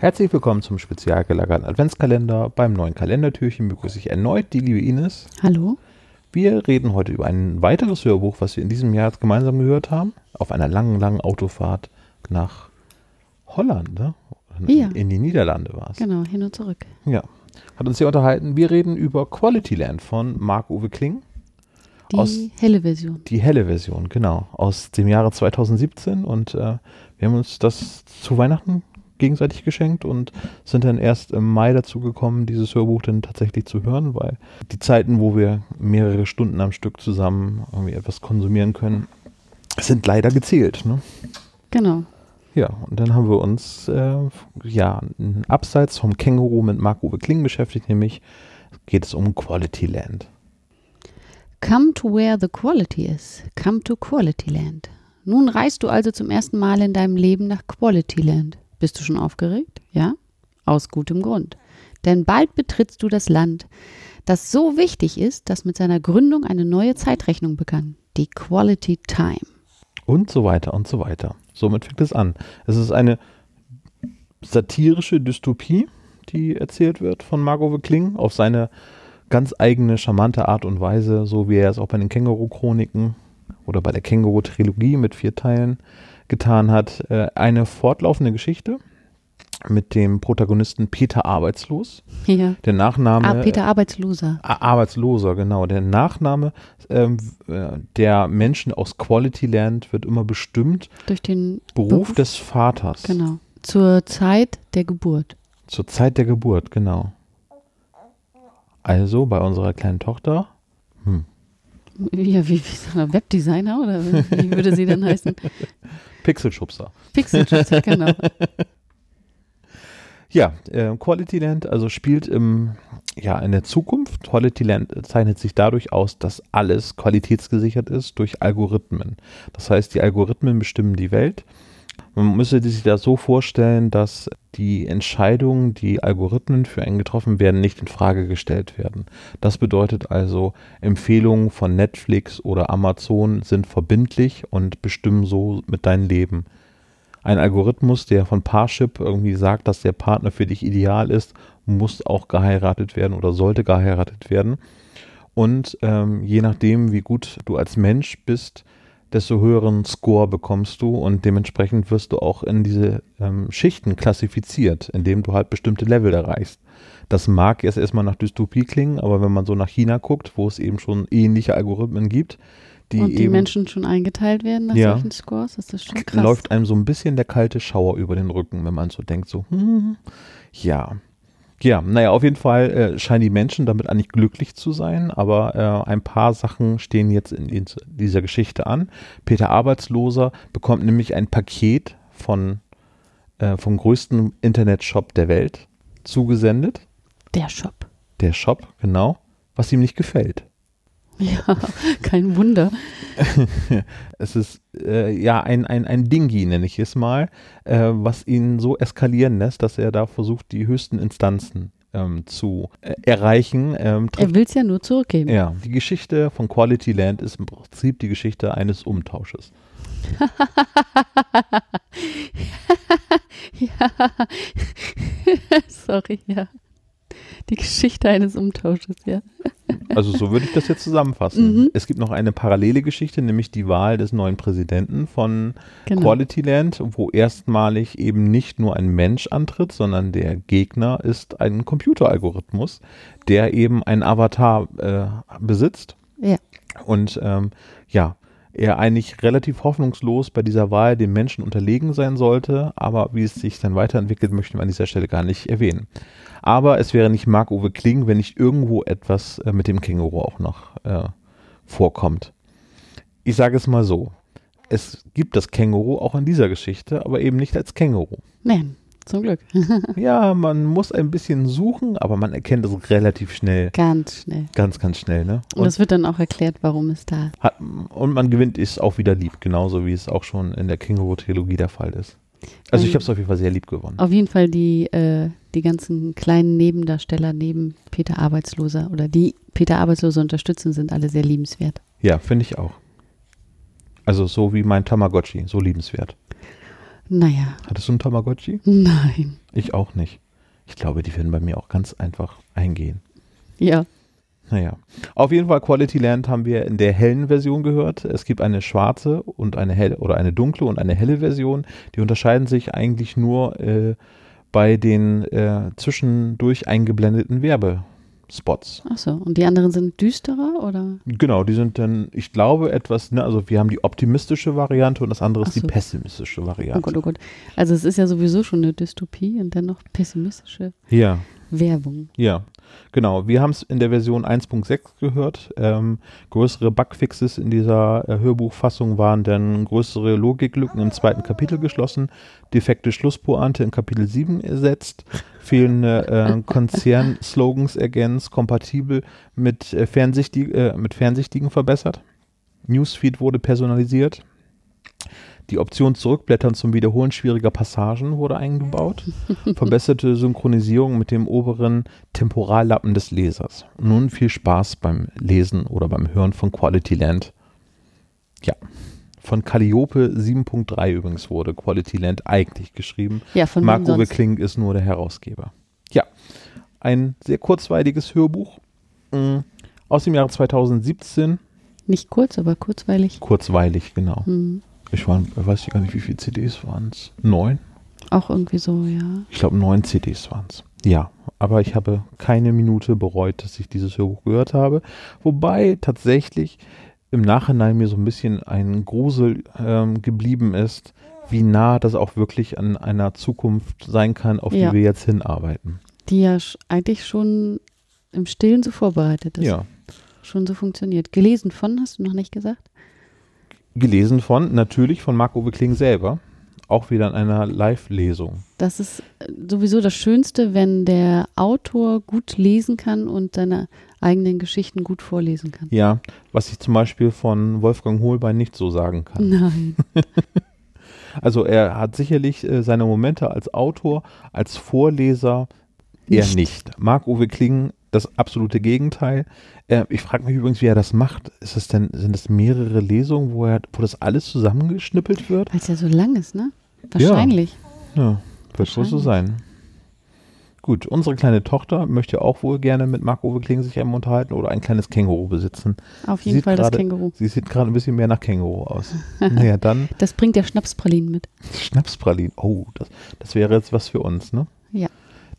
Herzlich willkommen zum spezial gelagerten Adventskalender. Beim neuen Kalendertürchen begrüße ich erneut die liebe Ines. Hallo. Wir reden heute über ein weiteres Hörbuch, was wir in diesem Jahr gemeinsam gehört haben. Auf einer langen, langen Autofahrt nach Holland, ne? Ja. In die Niederlande war es. Genau, hin und zurück. Ja. Hat uns hier unterhalten. Wir reden über Quality Land von Marc-Uwe Kling. Die Aus- helle Version. Die helle Version, genau. Aus dem Jahre 2017. Und äh, wir haben uns das zu Weihnachten gegenseitig geschenkt und sind dann erst im Mai dazu gekommen, dieses Hörbuch dann tatsächlich zu hören, weil die Zeiten, wo wir mehrere Stunden am Stück zusammen irgendwie etwas konsumieren können, sind leider gezählt. Ne? Genau. Ja, und dann haben wir uns äh, ja abseits vom Känguru mit Marc-Uwe Kling beschäftigt, nämlich geht es um Quality Land. Come to where the quality is. Come to Quality Land. Nun reist du also zum ersten Mal in deinem Leben nach Quality Land. Bist du schon aufgeregt? Ja? Aus gutem Grund. Denn bald betrittst du das Land, das so wichtig ist, dass mit seiner Gründung eine neue Zeitrechnung begann. Die Quality Time. und so weiter und so weiter. Somit fängt es an. Es ist eine satirische Dystopie, die erzählt wird von Margot Kling auf seine ganz eigene, charmante Art und Weise, so wie er es auch bei den Känguru-Chroniken oder bei der Känguru-Trilogie mit vier Teilen getan hat. Äh, Eine fortlaufende Geschichte mit dem Protagonisten Peter Arbeitslos. Ja. Der Nachname Ah, Peter Arbeitsloser. A- Arbeitsloser, genau. Der Nachname ähm, äh, der Menschen aus Quality Land wird immer bestimmt Durch den Beruf des Vaters. Genau. Zur Zeit der Geburt. Zur Zeit der Geburt, genau. Also bei unserer kleinen Tochter, Ja, wie, wie Webdesigner oder wie würde sie denn heißen? Pixelschubser. Pixelschützer, genau. Ja, äh, Quality Land also spielt im, ja, in der Zukunft. Quality Land zeichnet sich dadurch aus, dass alles qualitätsgesichert ist durch Algorithmen. Das heißt, die Algorithmen bestimmen die Welt. Man müsste sich das so vorstellen, dass die Entscheidungen, die Algorithmen für einen getroffen werden, nicht in Frage gestellt werden. Das bedeutet also, Empfehlungen von Netflix oder Amazon sind verbindlich und bestimmen so mit deinem Leben. Ein Algorithmus, der von Parship irgendwie sagt, dass der Partner für dich ideal ist, muss auch geheiratet werden oder sollte geheiratet werden. Und ähm, je nachdem, wie gut du als Mensch bist, desto höheren Score bekommst du und dementsprechend wirst du auch in diese ähm, Schichten klassifiziert, indem du halt bestimmte Level erreichst. Das mag jetzt erstmal nach Dystopie klingen, aber wenn man so nach China guckt, wo es eben schon ähnliche Algorithmen gibt, die, Und die eben Menschen schon eingeteilt werden nach Ja. solchen Scores, das ist schon krass. läuft einem so ein bisschen der kalte Schauer über den Rücken, wenn man so denkt, so, hm, ja. Ja, naja, auf jeden Fall äh, scheinen die Menschen damit eigentlich glücklich zu sein, aber äh, ein paar Sachen stehen jetzt in, in dieser Geschichte an. Peter Arbeitsloser bekommt nämlich ein Paket von, äh, vom größten Internetshop der Welt zugesendet. Der Shop. Der Shop, genau, was ihm nicht gefällt. Ja, kein Wunder. Es ist äh, ja ein, ein, ein Dingi, nenne ich es mal, äh, was ihn so eskalieren lässt, dass er da versucht, die höchsten Instanzen ähm, zu äh, erreichen. Ähm, Er will es ja nur zurückgeben. ja, die Geschichte von Quality Land ist im Prinzip die Geschichte eines Umtausches. Ja. Sorry, ja. Die Geschichte eines Umtausches, ja. Also so würde ich das jetzt zusammenfassen. Mhm. Es gibt noch eine parallele Geschichte, nämlich die Wahl des neuen Präsidenten von Genau. Quality Land, wo erstmalig eben nicht nur ein Mensch antritt, sondern der Gegner ist ein Computeralgorithmus, der eben einen Avatar äh, besitzt. Ja. Und ähm, ja, er eigentlich relativ hoffnungslos bei dieser Wahl dem Menschen unterlegen sein sollte, aber wie es sich dann weiterentwickelt, möchten wir an dieser Stelle gar nicht erwähnen. Aber es wäre nicht Marc-Uwe Kling, wenn nicht irgendwo etwas äh, mit dem Känguru auch noch äh, vorkommt. Ich sage es mal so. es gibt das Känguru auch in dieser Geschichte, aber eben nicht als Känguru. Nein, zum Glück. Ja, man muss ein bisschen suchen, aber man erkennt es relativ schnell. Ganz schnell. Ganz, ganz schnell, ne? Und es wird dann auch erklärt, warum es da ist. hat, und man gewinnt es auch wieder lieb, genauso wie es auch schon in der Känguru-Trilogie der Fall ist. Also ich Ähm, habe es auf jeden Fall sehr lieb gewonnen. Auf jeden Fall die, äh, die ganzen kleinen Nebendarsteller neben Peter Arbeitsloser oder die Peter Arbeitsloser unterstützen, sind alle sehr liebenswert. Ja, finde ich auch. Also so wie mein Tamagotchi, so liebenswert. Naja, Hattest du einen Tamagotchi? nein. Ich auch nicht. Ich glaube, die werden bei mir auch ganz einfach eingehen. Ja, Naja. Auf jeden Fall Quality Land haben wir in der hellen Version gehört. Es gibt eine schwarze und eine helle oder eine dunkle und eine helle Version. Die unterscheiden sich eigentlich nur äh, bei den äh, zwischendurch eingeblendeten Werbespots. ach so. Und die anderen sind düsterer oder? Genau, die sind dann, ich glaube, etwas, ne, also wir haben die optimistische Variante und das andere ist so. die pessimistische Oh Variante. Gott, oh Gott. Also es ist ja sowieso schon eine Dystopie und dann noch pessimistische Ja. Werbung. Ja, genau. Wir haben es in der Version 1.6 gehört. Ähm, größere Bugfixes in dieser äh, Hörbuchfassung waren dann größere Logiklücken im zweiten Kapitel geschlossen, defekte Schlusspointe in Kapitel 7 ersetzt, fehlende äh, Konzernslogans ergänzt, kompatibel mit, äh, Fernsichtig äh, mit Fernsichtigen verbessert. Newsfeed wurde personalisiert. Die Option Zurückblättern zum Wiederholen schwieriger Passagen wurde eingebaut. Verbesserte Synchronisierung mit dem oberen Temporallappen des Lesers. Nun viel Spaß beim Lesen oder beim Hören von Quality Land. Ja, von Calliope 7.3 übrigens wurde Quality Land eigentlich geschrieben. Ja, von Marco? Kling ist nur der Herausgeber. Ja, ein sehr kurzweiliges Hörbuch mm, aus dem Jahre 2017. Nicht kurz, aber kurzweilig. Kurzweilig, genau. Hm. Ich war, weiß ich gar nicht, wie viele CDs waren es? Neun? Auch irgendwie so, ja. Ich glaube, neun CDs waren es. Ja, aber ich habe keine Minute bereut, dass ich dieses Hörbuch gehört habe. Wobei tatsächlich im Nachhinein mir so ein bisschen ein Grusel ähm, geblieben ist, wie nah das auch wirklich an einer Zukunft sein kann, auf Ja. die wir jetzt hinarbeiten. Die ja eigentlich schon im Stillen so vorbereitet ist. Ja. Schon so funktioniert. Gelesen von, hast du noch nicht gesagt? Gelesen von, natürlich von Marc-Uwe Kling selber. Auch wieder in einer Live-Lesung. Das ist äh, sowieso das Schönste, wenn der Autor gut lesen kann und seine eigenen Geschichten gut vorlesen kann. Ja, was ich zum Beispiel von Wolfgang Hohlbein nicht so sagen kann. Nein. Also er hat sicherlich äh, seine Momente als Autor, als Vorleser eher Nicht. nicht. Marc-Uwe Kling, das absolute Gegenteil. Äh, ich frage mich übrigens, wie er das macht. Ist es denn, sind es mehrere Lesungen, wo, er, wo das alles zusammengeschnippelt wird? Weil es ja so lang ist, ne? Wahrscheinlich. Ja, wird wohl so sein. Gut, unsere kleine Tochter möchte auch wohl gerne mit Marc-Uwe Kling sich einmal unterhalten oder ein kleines Känguru besitzen. Auf jeden Sieht Fall das gerade- Känguru. Sie sieht gerade ein bisschen mehr nach Känguru aus. naja, dann Das bringt der Schnapspralinen mit. Schnapspralinen. Oh, das, das wäre jetzt was für uns, ne? Ja.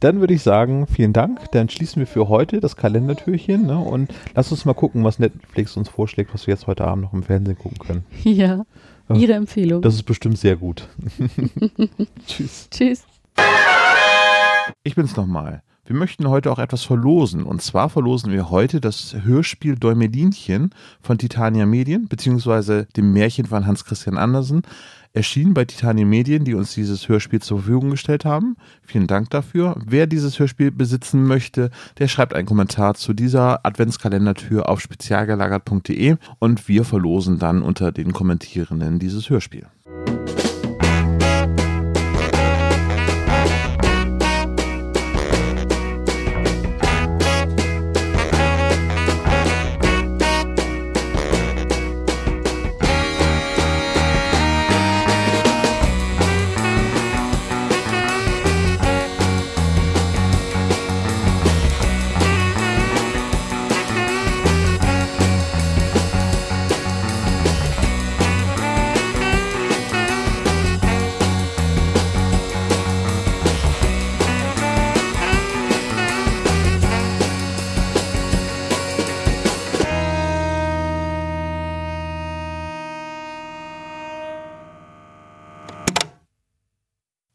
Dann würde ich sagen, vielen Dank. Dann schließen wir für heute das Kalendertürchen ne? und lass uns mal gucken, was Netflix uns vorschlägt, was wir jetzt heute Abend noch im Fernsehen gucken können. Ja. Ja. Ihre Empfehlung. Das ist bestimmt sehr gut. Tschüss. Tschüss. Ich bin's nochmal. Wir möchten heute auch etwas verlosen. Und zwar verlosen wir heute das Hörspiel Däumelinchen von Titania Medien, beziehungsweise dem Märchen von Hans Christian Andersen. Erschienen bei Titania Medien, die uns dieses Hörspiel zur Verfügung gestellt haben. Vielen Dank dafür. Wer dieses Hörspiel besitzen möchte, der schreibt einen Kommentar zu dieser Adventskalendertür auf spezialgelagert.de und wir verlosen dann unter den Kommentierenden dieses Hörspiel.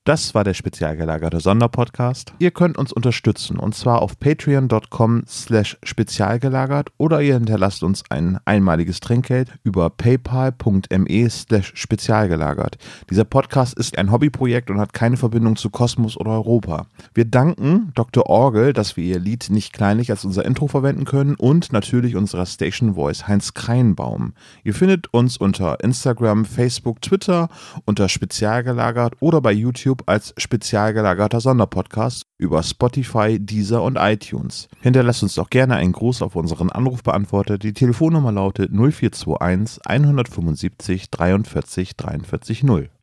Das war der spezial gelagerte Sonderpodcast. Ihr könnt uns unterstützen und zwar auf patreon.com slash spezialgelagert oder ihr hinterlasst uns ein einmaliges Trinkgeld über paypal.me slash spezialgelagert. Dieser Podcast ist ein Hobbyprojekt und hat keine Verbindung zu Kosmos oder Europa. Wir danken Dr. Orgel, dass wir ihr Lied nicht kleinlich als unser Intro verwenden können und natürlich unserer Station Voice Heinz Kreinbaum. Ihr findet uns unter Instagram, Facebook, Twitter unter spezialgelagert oder bei YouTube YouTube als spezial gelagerter Sonderpodcast über Spotify, Deezer und iTunes. Hinterlasst uns doch gerne einen Gruß auf unseren Anrufbeantworter. Die Telefonnummer lautet 0421 175 43 43 0.